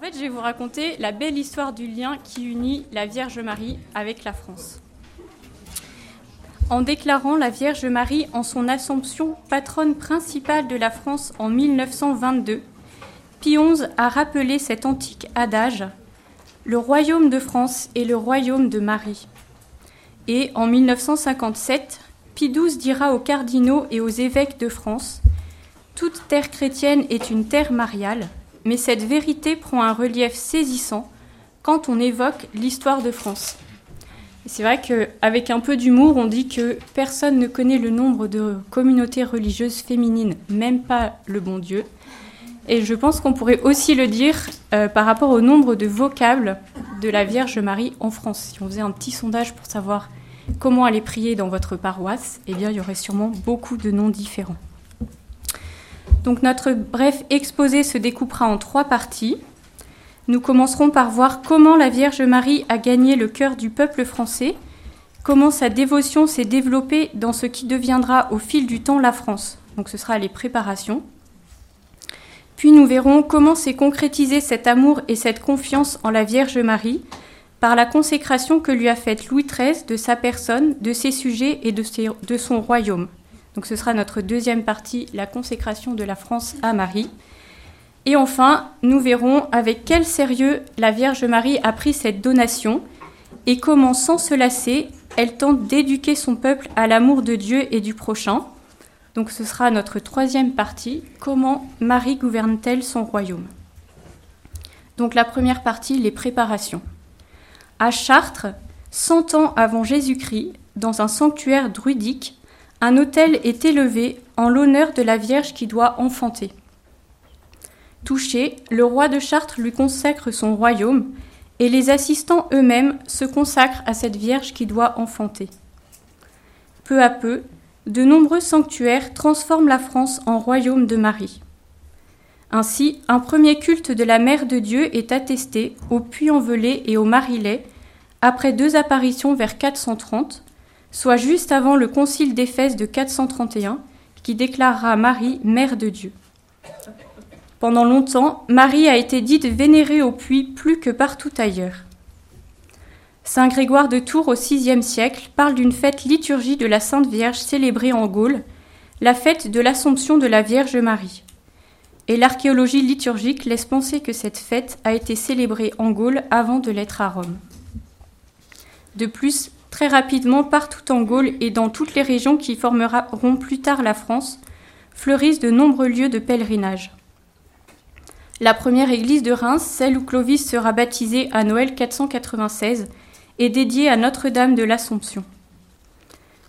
fait, je vais vous raconter la belle histoire du lien qui unit la Vierge Marie avec la France. En déclarant la Vierge Marie en son Assomption patronne principale de la France en 1922, Pie XI a rappelé cet antique adage Le royaume de France est le royaume de Marie. Et en 1957, Pie XII dira aux cardinaux et aux évêques de France Toute terre chrétienne est une terre mariale mais cette vérité prend un relief saisissant quand on évoque l'histoire de France. C'est vrai qu'avec un peu d'humour, on dit que personne ne connaît le nombre de communautés religieuses féminines, même pas le bon Dieu. Et je pense qu'on pourrait aussi le dire euh, par rapport au nombre de vocables de la Vierge Marie en France. Si on faisait un petit sondage pour savoir comment aller prier dans votre paroisse, eh bien, il y aurait sûrement beaucoup de noms différents. Donc notre bref exposé se découpera en trois parties. Nous commencerons par voir comment la Vierge Marie a gagné le cœur du peuple français, comment sa dévotion s'est développée dans ce qui deviendra au fil du temps la France. Donc ce sera les préparations. Puis nous verrons comment s'est concrétisé cet amour et cette confiance en la Vierge Marie par la consécration que lui a faite Louis XIII de sa personne, de ses sujets et de, de son royaume. Donc ce sera notre deuxième partie, la consécration de la France à Marie. Et enfin, nous verrons avec quel sérieux la Vierge Marie a pris cette donation et comment, sans se lasser, elle tente d'éduquer son peuple à l'amour de Dieu et du prochain. Donc ce sera notre troisième partie, comment Marie gouverne-t-elle son royaume? Donc la première partie, les préparations. À Chartres, cent ans avant Jésus-Christ, dans un sanctuaire druidique, un autel est élevé en l'honneur de la Vierge qui doit enfanter. Touché, le roi de Chartres lui consacre son royaume, et les assistants eux-mêmes se consacrent à cette Vierge qui doit enfanter. Peu à peu, de nombreux sanctuaires transforment la France en royaume de Marie. Ainsi, un premier culte de la Mère de Dieu est attesté au Puy-en-Velay et au Marilais, après deux apparitions vers 430, soit juste avant le concile d'Éphèse de 431, qui déclarera Marie mère de Dieu. Pendant longtemps, Marie a été dite vénérée au puits plus que partout ailleurs. Saint Grégoire de Tours au VIe siècle parle d'une fête liturgie de la Sainte Vierge célébrée en Gaule, la fête de l'Assomption de la Vierge Marie. Et l'archéologie liturgique laisse penser que cette fête a été célébrée en Gaule avant de l'être à Rome. De plus, Très rapidement, partout en Gaule et dans toutes les régions qui formeront plus tard la France, fleurissent de nombreux lieux de pèlerinage. La première église de Reims, celle où Clovis sera baptisé à Noël 496, est dédiée à Notre-Dame de l'Assomption.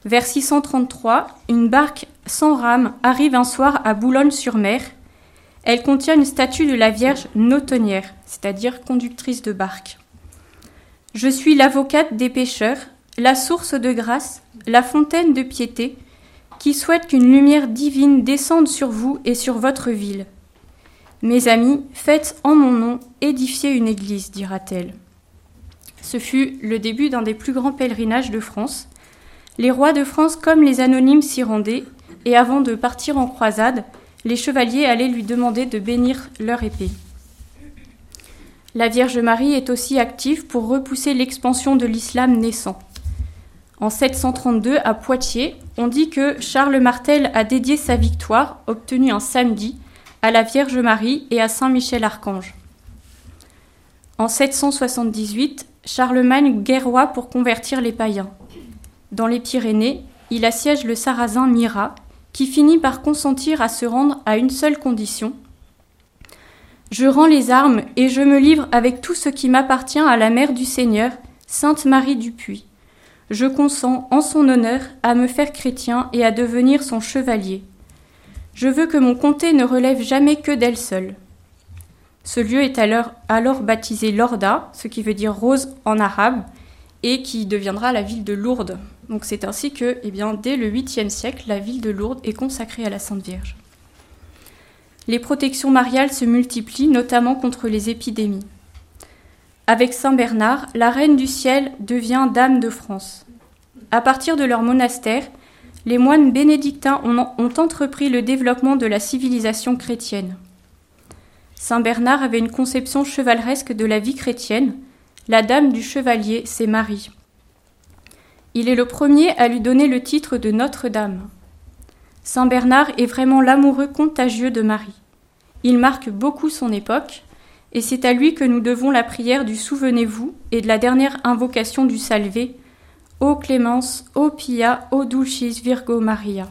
Vers 633, une barque sans rame arrive un soir à Boulogne-sur-Mer. Elle contient une statue de la Vierge notonnière, c'est-à-dire conductrice de barque. Je suis l'avocate des pêcheurs, la source de grâce, la fontaine de piété, qui souhaite qu'une lumière divine descende sur vous et sur votre ville. Mes amis, faites en mon nom édifier une église, dira-t-elle. Ce fut le début d'un des plus grands pèlerinages de France. Les rois de France comme les anonymes s'y rendaient, et avant de partir en croisade, les chevaliers allaient lui demander de bénir leur épée. La Vierge Marie est aussi active pour repousser l'expansion de l'islam naissant. En 732, à Poitiers, on dit que Charles Martel a dédié sa victoire, obtenue un samedi, à la Vierge Marie et à Saint Michel Archange. En 778, Charlemagne guerroie pour convertir les païens. Dans les Pyrénées, il assiège le sarrasin Mira, qui finit par consentir à se rendre à une seule condition. Je rends les armes et je me livre avec tout ce qui m'appartient à la mère du Seigneur, Sainte Marie du Puy je consens en son honneur à me faire chrétien et à devenir son chevalier. Je veux que mon comté ne relève jamais que d'elle seule. Ce lieu est alors, baptisé Lorda, ce qui veut dire rose en arabe, et qui deviendra la ville de Lourdes. Donc c'est ainsi que, eh bien, dès le 8e siècle, la ville de Lourdes est consacrée à la Sainte Vierge. Les protections mariales se multiplient, notamment contre les épidémies. Avec Saint Bernard, la reine du ciel devient dame de France. À partir de leur monastère, les moines bénédictins ont, entrepris le développement de la civilisation chrétienne. Saint Bernard avait une conception chevaleresque de la vie chrétienne. La dame du chevalier, c'est Marie. Il est le premier à lui donner le titre de Notre-Dame. Saint Bernard est vraiment l'amoureux contagieux de Marie. Il marque beaucoup son époque, et c'est à lui que nous devons la prière du Souvenez-vous et de la dernière invocation du Salvé, Ô Clémence, ô Pia, ô Dulcis Virgo Maria.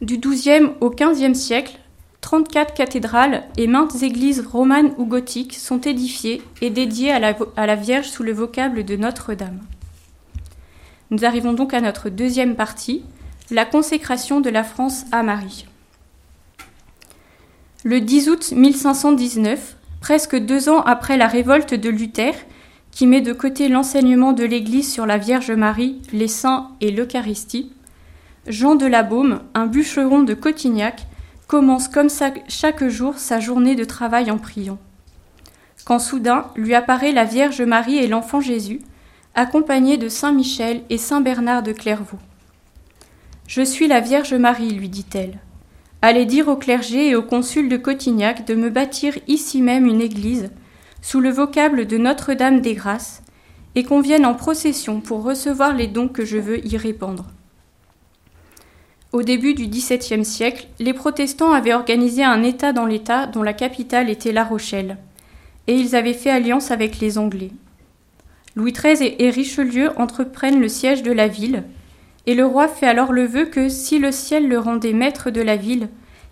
Du XIIe au XVe siècle, 34 cathédrales et maintes églises romanes ou gothiques sont édifiées et dédiées à la, à la Vierge sous le vocable de Notre-Dame. Nous arrivons donc à notre deuxième partie, la consécration de la France à Marie. Le 10 août 1519, presque deux ans après la révolte de Luther, qui met de côté l'enseignement de l'Église sur la Vierge Marie, les saints et l'Eucharistie, Jean de la Baume, un bûcheron de Cotignac, commence comme chaque jour sa journée de travail en priant. Quand soudain lui apparaît la Vierge Marie et l'enfant Jésus, accompagnée de Saint Michel et Saint Bernard de Clairvaux. Je suis la Vierge Marie, lui dit-elle. Allez dire au clergé et au consul de Cotignac de me bâtir ici même une église, sous le vocable de Notre-Dame des Grâces, et qu'on vienne en procession pour recevoir les dons que je veux y répandre. Au début du XVIIe siècle, les protestants avaient organisé un État dans l'État dont la capitale était La Rochelle, et ils avaient fait alliance avec les Anglais. Louis XIII et Richelieu entreprennent le siège de la ville, et le roi fait alors le vœu que, si le ciel le rendait maître de la ville,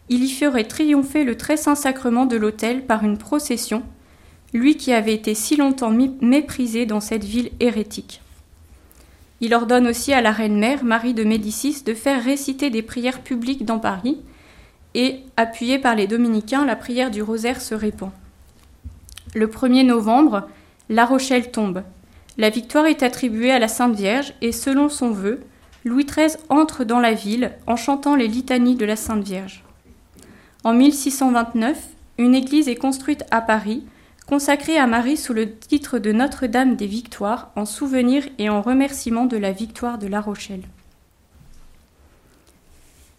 il y ferait triompher le très saint sacrement de l'autel par une procession, lui qui avait été si longtemps méprisé dans cette ville hérétique. Il ordonne aussi à la reine mère, Marie de Médicis, de faire réciter des prières publiques dans Paris, et, appuyé par les dominicains, la prière du rosaire se répand. Le 1er novembre, La Rochelle tombe, la victoire est attribuée à la Sainte Vierge et selon son vœu, Louis XIII entre dans la ville en chantant les litanies de la Sainte Vierge. En 1629, une église est construite à Paris, consacrée à Marie sous le titre de Notre-Dame des Victoires, en souvenir et en remerciement de la victoire de La Rochelle.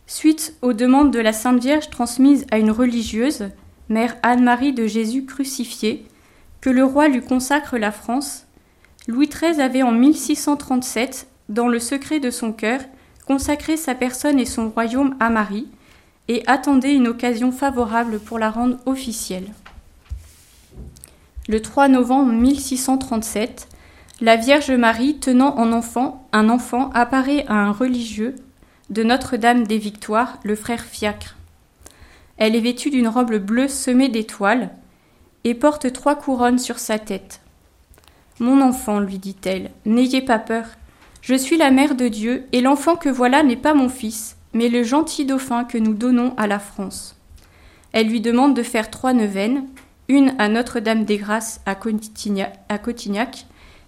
Suite aux demandes de la Sainte Vierge transmises à une religieuse, mère Anne-Marie de Jésus crucifié, que le roi lui consacre la France, Louis XIII avait en 1637, dans le secret de son cœur, consacré sa personne et son royaume à Marie, et attendait une occasion favorable pour la rendre officielle. Le 3 novembre 1637, la Vierge Marie tenant en enfant un enfant apparaît à un religieux de Notre-Dame des Victoires, le frère Fiacre. Elle est vêtue d'une robe bleue semée d'étoiles et porte trois couronnes sur sa tête. Mon enfant, lui dit-elle, n'ayez pas peur. Je suis la mère de Dieu, et l'enfant que voilà n'est pas mon fils, mais le gentil dauphin que nous donnons à la France. Elle lui demande de faire trois neuvaines, une à Notre-Dame des Grâces à Cotignac,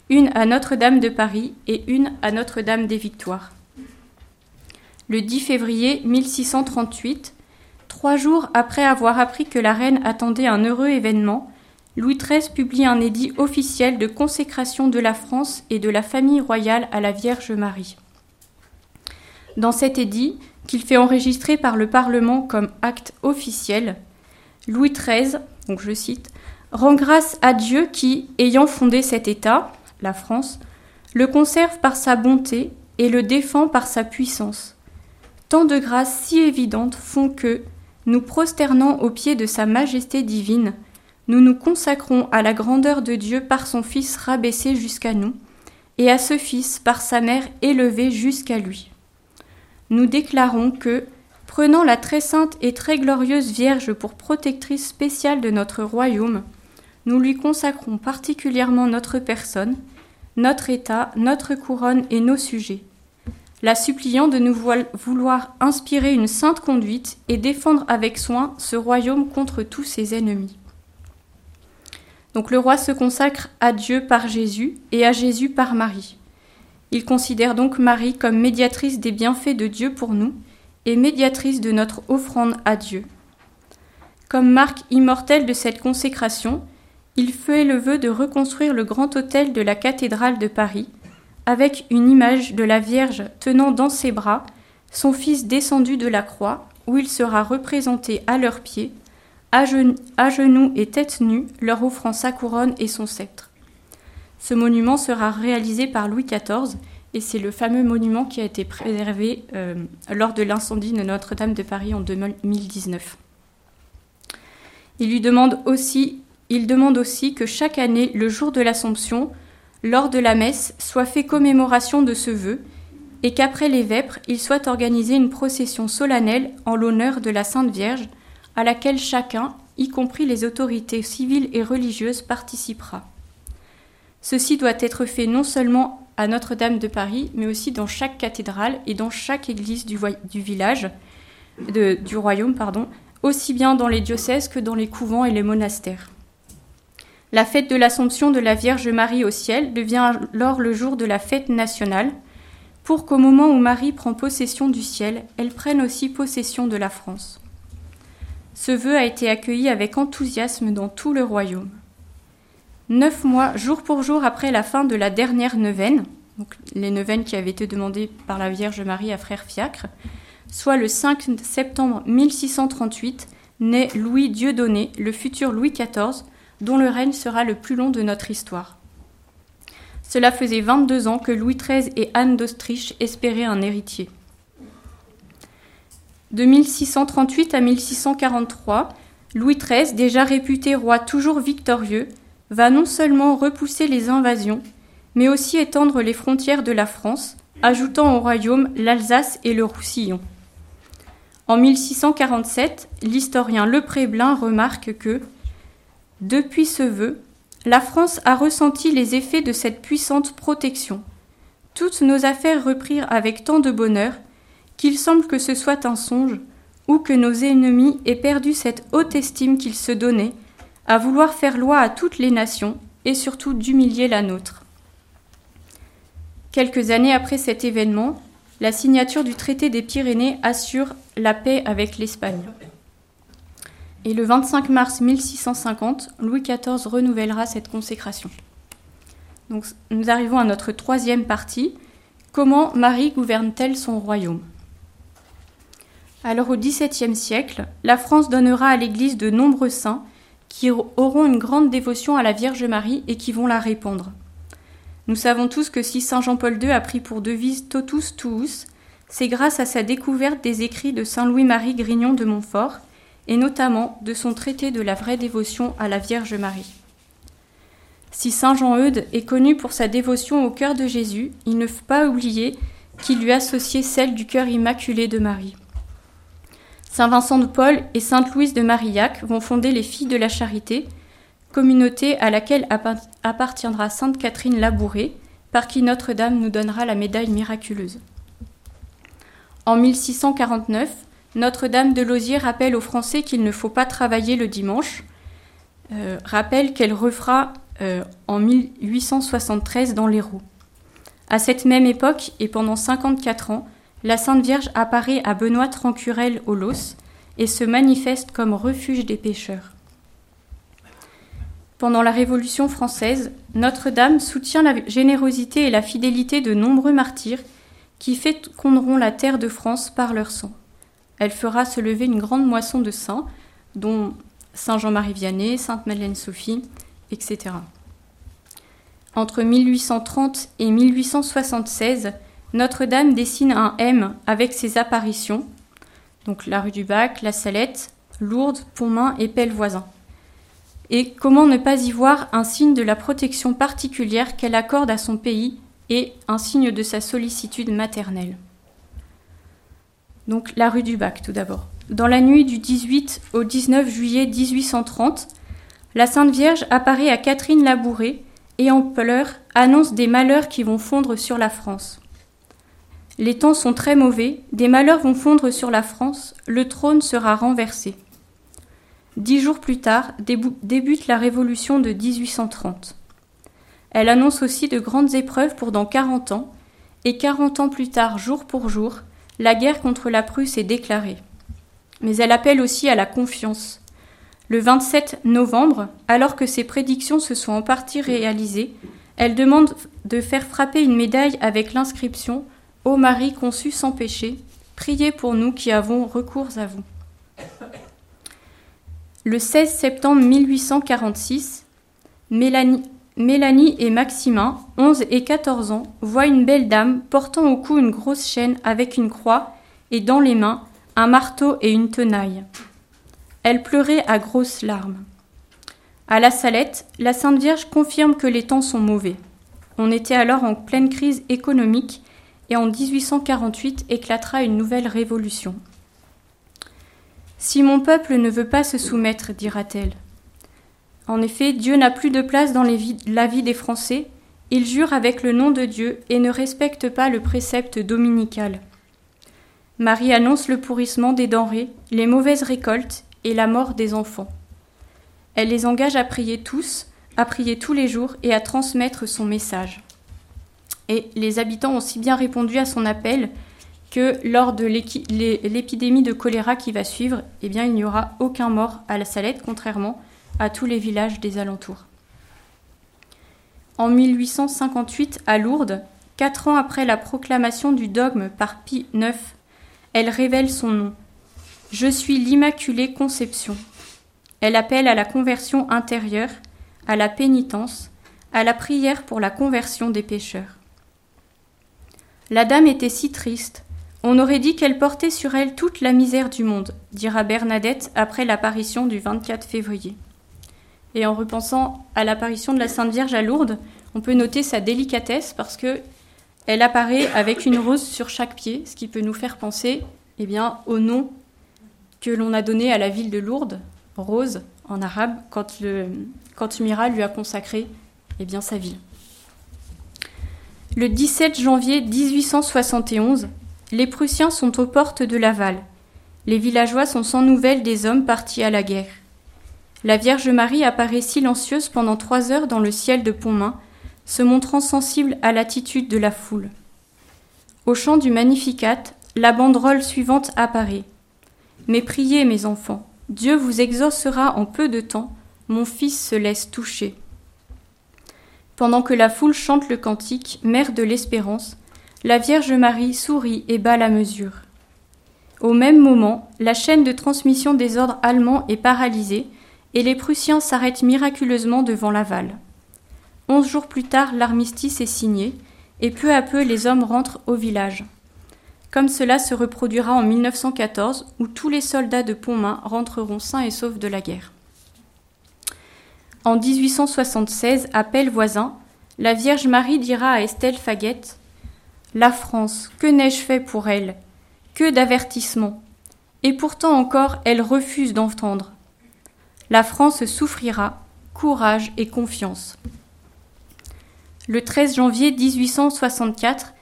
une à Notre-Dame de Paris et une à Notre-Dame des Victoires. Le 10 février 1638, trois jours après avoir appris que la reine attendait un heureux événement, Louis XIII publie un édit officiel de consécration de la France et de la famille royale à la Vierge Marie. Dans cet édit, qu'il fait enregistrer par le Parlement comme acte officiel, Louis XIII, donc je cite, rend grâce à Dieu qui, ayant fondé cet État, la France, le conserve par sa bonté et le défend par sa puissance. Tant de grâces si évidentes font que, nous prosternant aux pieds de Sa Majesté divine, nous nous consacrons à la grandeur de Dieu par son Fils rabaissé jusqu'à nous, et à ce Fils par sa mère élevée jusqu'à lui. Nous déclarons que, prenant la très sainte et très glorieuse Vierge pour protectrice spéciale de notre royaume, nous lui consacrons particulièrement notre personne, notre état, notre couronne et nos sujets, la suppliant de nous vouloir inspirer une sainte conduite et défendre avec soin ce royaume contre tous ses ennemis. Donc le roi se consacre à Dieu par Jésus et à Jésus par Marie. Il considère donc Marie comme médiatrice des bienfaits de Dieu pour nous et médiatrice de notre offrande à Dieu. Comme marque immortelle de cette consécration, il fait le vœu de reconstruire le grand autel de la cathédrale de Paris, avec une image de la Vierge tenant dans ses bras son Fils descendu de la croix, où il sera représenté à leurs pieds, à, genoux et tête nue, leur offrant sa couronne et son sceptre. Ce monument sera réalisé par Louis XIV et c'est le fameux monument qui a été préservé euh, lors de l'incendie de Notre-Dame de Paris en 2019. Il lui demande aussi, il demande aussi que chaque année, le jour de l'Assomption, lors de la messe, soit fait commémoration de ce vœu et qu'après les vêpres, il soit organisé une procession solennelle en l'honneur de la Sainte Vierge, à laquelle chacun, y compris les autorités civiles et religieuses, participera. Ceci doit être fait non seulement à Notre-Dame de Paris, mais aussi dans chaque cathédrale et dans chaque église du, village, du royaume, aussi bien dans les diocèses que dans les couvents et les monastères. La fête de l'Assomption de la Vierge Marie au ciel devient alors le jour de la fête nationale, pour qu'au moment où Marie prend possession du ciel, elle prenne aussi possession de la France. Ce vœu a été accueilli avec enthousiasme dans tout le royaume. Neuf mois, jour pour jour après la fin de la dernière neuvaine, donc les neuvaines qui avaient été demandées par la Vierge Marie à Frère Fiacre, soit le 5 septembre 1638, naît Louis Dieudonné, le futur Louis XIV, dont le règne sera le plus long de notre histoire. Cela faisait 22 ans que Louis XIII et Anne d'Autriche espéraient un héritier. De 1638 à 1643, Louis XIII, déjà réputé roi toujours victorieux, va non seulement repousser les invasions, mais aussi étendre les frontières de la France, ajoutant au royaume l'Alsace et le Roussillon. En 1647, l'historien Le Préblin remarque que, depuis ce vœu, la France a ressenti les effets de cette puissante protection. Toutes nos affaires reprirent avec tant de bonheur qu'il semble que ce soit un songe, ou que nos ennemis aient perdu cette haute estime qu'ils se donnaient, à vouloir faire loi à toutes les nations, et surtout d'humilier la nôtre. Quelques années après cet événement, la signature du traité des Pyrénées assure la paix avec l'Espagne. Et le 25 mars 1650, Louis XIV renouvellera cette consécration. Nous arrivons à notre troisième partie. Comment Marie gouverne-t-elle son royaume? Alors au XVIIe siècle, la France donnera à l'Église de nombreux saints qui auront une grande dévotion à la Vierge Marie et qui vont la répandre. Nous savons tous que si Saint Jean-Paul II a pris pour devise Totus Tuus, c'est grâce à sa découverte des écrits de Saint Louis-Marie Grignon de Montfort, et notamment de son traité de la vraie dévotion à la Vierge Marie. Si Saint Jean-Eudes est connu pour sa dévotion au cœur de Jésus, il ne faut pas oublier qu'il lui associait celle du cœur immaculé de Marie. Saint Vincent de Paul et Sainte Louise de Marillac vont fonder les Filles de la Charité, communauté à laquelle appartiendra Sainte Catherine Labourée, par qui Notre-Dame nous donnera la médaille miraculeuse. En 1649, Notre-Dame de Lausier rappelle aux Français qu'il ne faut pas travailler le dimanche, euh, rappelle qu'elle refera euh, en 1873 dans l'Hérault. À cette même époque, et pendant 54 ans, la Sainte Vierge apparaît à Benoît Trancurel au Los et se manifeste comme refuge des pécheurs. Pendant la Révolution française, Notre-Dame soutient la générosité et la fidélité de nombreux martyrs qui féconderont la terre de France par leur sang. Elle fera se lever une grande moisson de saints, dont Saint Jean-Marie Vianney, Sainte Madeleine Sophie, etc. Entre 1830 et 1876, notre-Dame dessine un M avec ses apparitions, donc la rue du Bac, la Salette, Lourdes, Pontmain et Pellevoisin. Et comment ne pas y voir un signe de la protection particulière qu'elle accorde à son pays et un signe de sa sollicitude maternelle? Donc la rue du Bac tout d'abord. Dans la nuit du 18 au 19 juillet 1830, la Sainte Vierge apparaît à Catherine Labouré et en pleurs annonce des malheurs qui vont fondre sur la France. Les temps sont très mauvais, des malheurs vont fondre sur la France, le trône sera renversé. Dix jours plus tard débute la révolution de 1830. Elle annonce aussi de grandes épreuves pour dans 40 ans, et 40 ans plus tard, jour pour jour, la guerre contre la Prusse est déclarée. Mais elle appelle aussi à la confiance. Le 27 novembre, alors que ses prédictions se sont en partie réalisées, elle demande de faire frapper une médaille avec l'inscription Ô Marie conçue sans péché, priez pour nous qui avons recours à vous. Le 16 septembre 1846, Mélanie, et Maximin, 11 et 14 ans, voient une belle dame portant au cou une grosse chaîne avec une croix et dans les mains un marteau et une tenaille. Elle pleurait à grosses larmes. À la Salette, la Sainte Vierge confirme que les temps sont mauvais. On était alors en pleine crise économique et en 1848 éclatera une nouvelle révolution. Si mon peuple ne veut pas se soumettre, dira-t-elle. En effet, Dieu n'a plus de place dans la vie des Français, ils jurent avec le nom de Dieu et ne respectent pas le précepte dominical. Marie annonce le pourrissement des denrées, les mauvaises récoltes et la mort des enfants. Elle les engage à prier tous, à prier tous les jours et à transmettre son message. Et les habitants ont si bien répondu à son appel que lors de l'épidémie de choléra qui va suivre, eh bien, il n'y aura aucun mort à la Salette, contrairement à tous les villages des alentours. En 1858, à Lourdes, quatre ans après la proclamation du dogme par Pie IX, elle révèle son nom. Je suis l'Immaculée Conception. Elle appelle à la conversion intérieure, à la pénitence, à la prière pour la conversion des pécheurs. La dame était si triste, on aurait dit qu'elle portait sur elle toute la misère du monde, dira Bernadette après l'apparition du 24 février. Et en repensant à l'apparition de la Sainte Vierge à Lourdes, on peut noter sa délicatesse parce que elle apparaît avec une rose sur chaque pied, ce qui peut nous faire penser eh bien, au nom que l'on a donné à la ville de Lourdes, Rose en arabe quand, le, quand Mira lui a consacré eh bien, sa ville. Le 17 janvier 1871, les Prussiens sont aux portes de Laval. Les villageois sont sans nouvelles des hommes partis à la guerre. La Vierge Marie apparaît silencieuse pendant trois heures dans le ciel de Pontmain, se montrant sensible à l'attitude de la foule. Au chant du Magnificat, la banderole suivante apparaît. Mais priez, mes enfants, Dieu vous exaucera en peu de temps, mon fils se laisse toucher. Pendant que la foule chante le cantique, Mère de l'espérance, la Vierge Marie sourit et bat la mesure. Au même moment, la chaîne de transmission des ordres allemands est paralysée et les Prussiens s'arrêtent miraculeusement devant Laval. Onze jours plus tard, l'armistice est signé et peu à peu les hommes rentrent au village comme cela se reproduira en 1914 où tous les soldats de Pontmain rentreront sains et saufs de la guerre. En 1876, à Pellevoisin, la Vierge Marie dira à Estelle Faguette La France, que n'ai-je fait pour elle? Que d'avertissements Et pourtant encore, elle refuse d'entendre. La France souffrira, courage et confiance. Le 13 janvier 1864,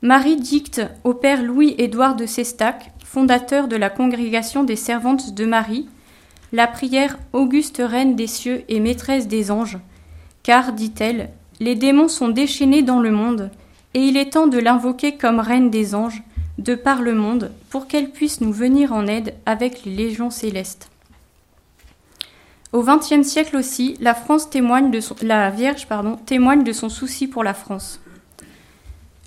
Marie dicte au père Louis-Édouard de Sestac, fondateur de la congrégation des servantes de Marie, la prière Auguste Reine des cieux et maîtresse des anges, car, dit-elle, les démons sont déchaînés dans le monde, et il est temps de l'invoquer comme Reine des anges, de par le monde, pour qu'elle puisse nous venir en aide avec les légions célestes. Au XXe siècle aussi, la France témoigne de Vierge témoigne de son souci pour la France.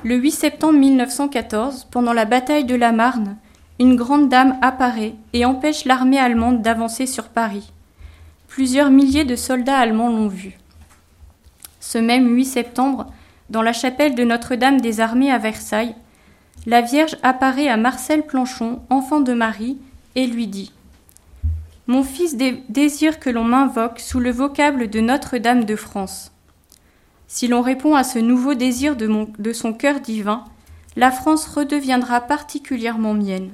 Le 8 septembre 1914, pendant la bataille de la Marne, une grande dame apparaît et empêche l'armée allemande d'avancer sur Paris. Plusieurs milliers de soldats allemands l'ont vue. Ce même 8 septembre, dans la chapelle de Notre-Dame des Armées à Versailles, la Vierge apparaît à Marcel Planchon, enfant de Marie, et lui dit Mon fils désire que l'on m'invoque sous le vocable de Notre-Dame de France. Si l'on répond à ce nouveau désir de, de son cœur divin, la France redeviendra particulièrement mienne.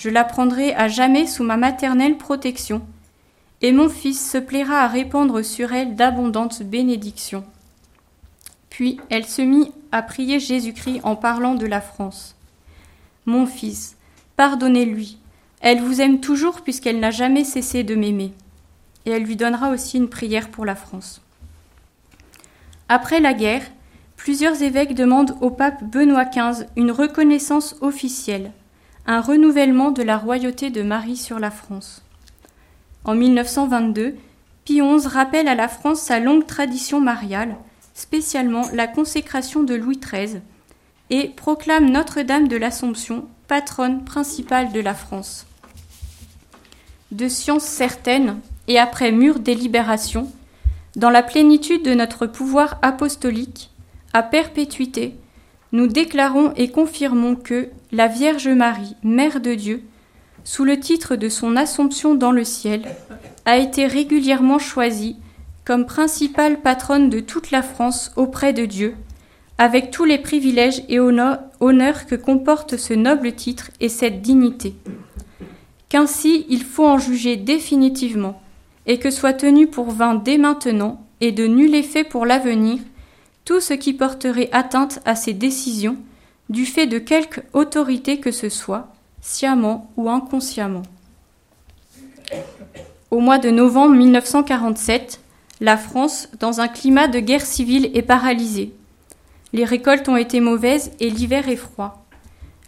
Je la prendrai à jamais sous ma maternelle protection, et mon Fils se plaira à répandre sur elle d'abondantes bénédictions. Puis elle se mit à prier Jésus-Christ en parlant de la France. Mon Fils, pardonnez-lui, elle vous aime toujours puisqu'elle n'a jamais cessé de m'aimer. Et elle lui donnera aussi une prière pour la France. Après la guerre, plusieurs évêques demandent au pape Benoît XV une reconnaissance officielle, un renouvellement de la royauté de Marie sur la France. En 1922, Pie XI rappelle à la France sa longue tradition mariale, spécialement la consécration de Louis XIII, et proclame Notre-Dame de l'Assomption patronne principale de la France. de science certaine et après mûre délibération, dans la plénitude de notre pouvoir apostolique, à perpétuité, nous déclarons et confirmons que la Vierge Marie, Mère de Dieu, sous le titre de son Assomption dans le ciel, a été régulièrement choisie comme principale patronne de toute la France auprès de Dieu, avec tous les privilèges et honneurs que comporte ce noble titre et cette dignité. Qu'ainsi il faut en juger définitivement, et que soit tenu pour vain dès maintenant et de nul effet pour l'avenir tout ce qui porterait atteinte à ces décisions du fait de quelque autorité que ce soit, sciemment ou inconsciemment. Au mois de novembre 1947, la France, dans un climat de guerre civile, est paralysée. Les récoltes ont été mauvaises et l'hiver est froid.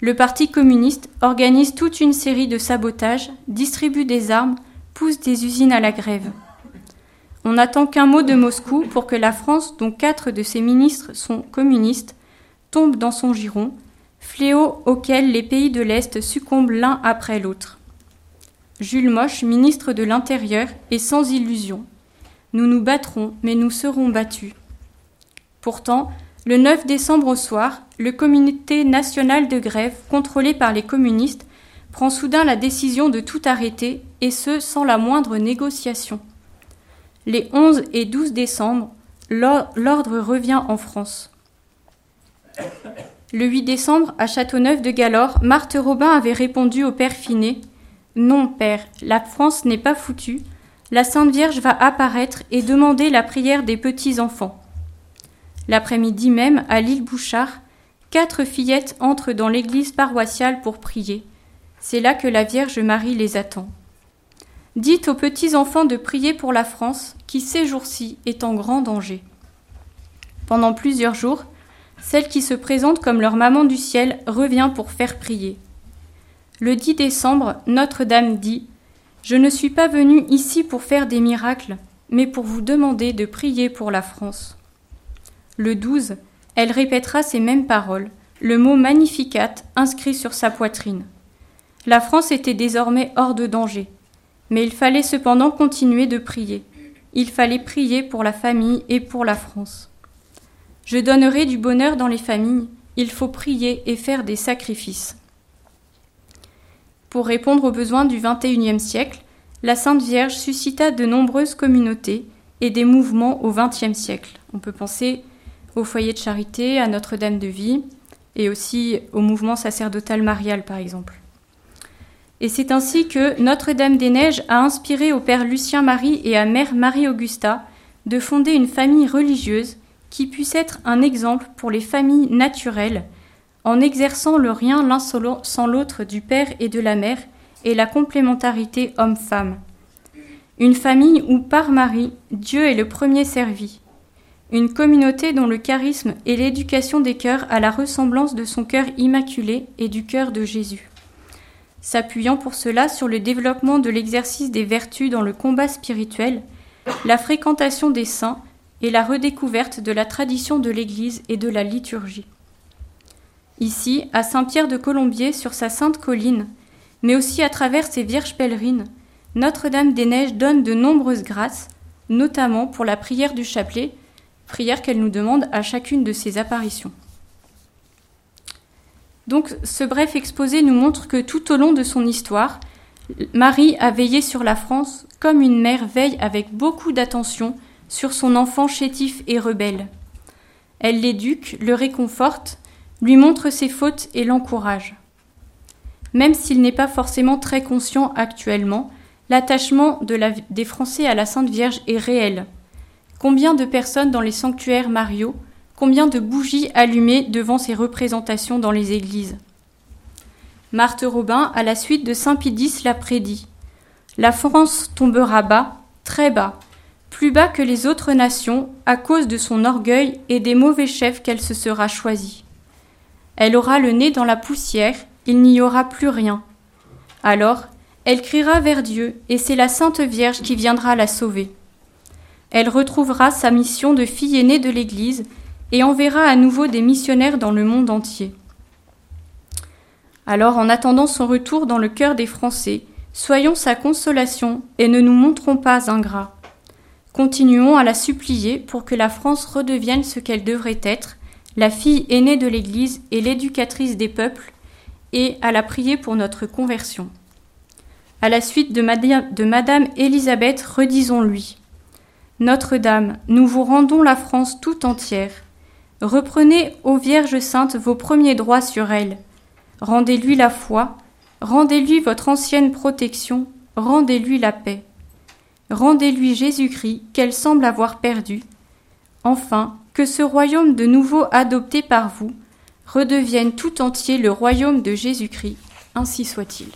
Le Parti communiste organise toute une série de sabotages, distribue des armes, pousse des usines à la grève. On n'attend qu'un mot de Moscou pour que la France, dont quatre de ses ministres sont communistes, tombe dans son giron, fléau auquel les pays de l'Est succombent l'un après l'autre. Jules Moche, ministre de l'Intérieur, est sans illusion. Nous nous battrons, mais nous serons battus. Pourtant, le 9 décembre au soir, le comité national de grève, contrôlé par les communistes, prend soudain la décision de tout arrêter, et ce sans la moindre négociation. Les 11 et 12 décembre, l'ordre revient en France. Le 8 décembre, à Châteauneuf de Galore, Marthe Robin avait répondu au père Finet Non, père, la France n'est pas foutue. La Sainte Vierge va apparaître et demander la prière des petits-enfants. L'après-midi même, à l'île Bouchard, quatre fillettes entrent dans l'église paroissiale pour prier. C'est là que la Vierge Marie les attend. Dites aux petits-enfants de prier pour la France, qui ces jours-ci est en grand danger. Pendant plusieurs jours, celle qui se présente comme leur maman du ciel revient pour faire prier. Le 10 décembre, Notre-Dame dit Je ne suis pas venue ici pour faire des miracles, mais pour vous demander de prier pour la France. Le 12, elle répétera ces mêmes paroles, le mot Magnificat inscrit sur sa poitrine. La France était désormais hors de danger. Mais il fallait cependant continuer de prier. Il fallait prier pour la famille et pour la France. Je donnerai du bonheur dans les familles, il faut prier et faire des sacrifices. Pour répondre aux besoins du XXIe siècle, la Sainte Vierge suscita de nombreuses communautés et des mouvements au XXe siècle. On peut penser au foyer de charité, à Notre-Dame de Vie, et aussi au mouvement sacerdotal marial, par exemple. Et c'est ainsi que Notre-Dame-des-Neiges a inspiré au Père Lucien Marie et à Mère Marie-Augusta de fonder une famille religieuse qui puisse être un exemple pour les familles naturelles, en exerçant le rien l'un sans l'autre du Père et de la Mère et la complémentarité homme-femme. Une famille où, par Marie, Dieu est le premier servi. Une communauté dont le charisme et l'éducation des cœurs à la ressemblance de son cœur immaculé et du cœur de Jésus s'appuyant pour cela sur le développement de l'exercice des vertus dans le combat spirituel, la fréquentation des saints et la redécouverte de la tradition de l'Église et de la liturgie. Ici, à Saint-Pierre de Colombier, sur sa sainte colline, mais aussi à travers ses vierges pèlerines, Notre-Dame des Neiges donne de nombreuses grâces, notamment pour la prière du chapelet, prière qu'elle nous demande à chacune de ses apparitions. Donc ce bref exposé nous montre que tout au long de son histoire, Marie a veillé sur la France comme une mère veille avec beaucoup d'attention sur son enfant chétif et rebelle. Elle l'éduque, le réconforte, lui montre ses fautes et l'encourage. Même s'il n'est pas forcément très conscient actuellement, l'attachement des Français à la Sainte Vierge est réel. Combien de personnes dans les sanctuaires mariaux Combien de bougies allumées devant ces représentations dans les églises? Marthe Robin, à la suite de Saint Pidis, l'a prédit. La France tombera bas, très bas, plus bas que les autres nations, à cause de son orgueil et des mauvais chefs qu'elle se sera choisie. Elle aura le nez dans la poussière, il n'y aura plus rien. Alors, elle criera vers Dieu, et c'est la Sainte Vierge qui viendra la sauver. Elle retrouvera sa mission de fille aînée de l'Église et enverra à nouveau des missionnaires dans le monde entier. Alors, en attendant son retour dans le cœur des Français, Soyons sa consolation et ne nous montrons pas ingrats. Continuons à la supplier pour que la France redevienne ce qu'elle devrait être, la fille aînée de l'Église et l'éducatrice des peuples, et à la prier pour notre conversion. À la suite de Madame, Élisabeth, redisons-lui Notre-Dame, nous vous rendons la France tout entière. Reprenez, ô Vierge Sainte, vos premiers droits sur elle. Rendez-lui la foi, rendez-lui votre ancienne protection, rendez-lui la paix. Rendez-lui Jésus-Christ qu'elle semble avoir perdu. Enfin, que ce royaume de nouveau adopté par vous redevienne tout entier le royaume de Jésus-Christ. Ainsi soit-il.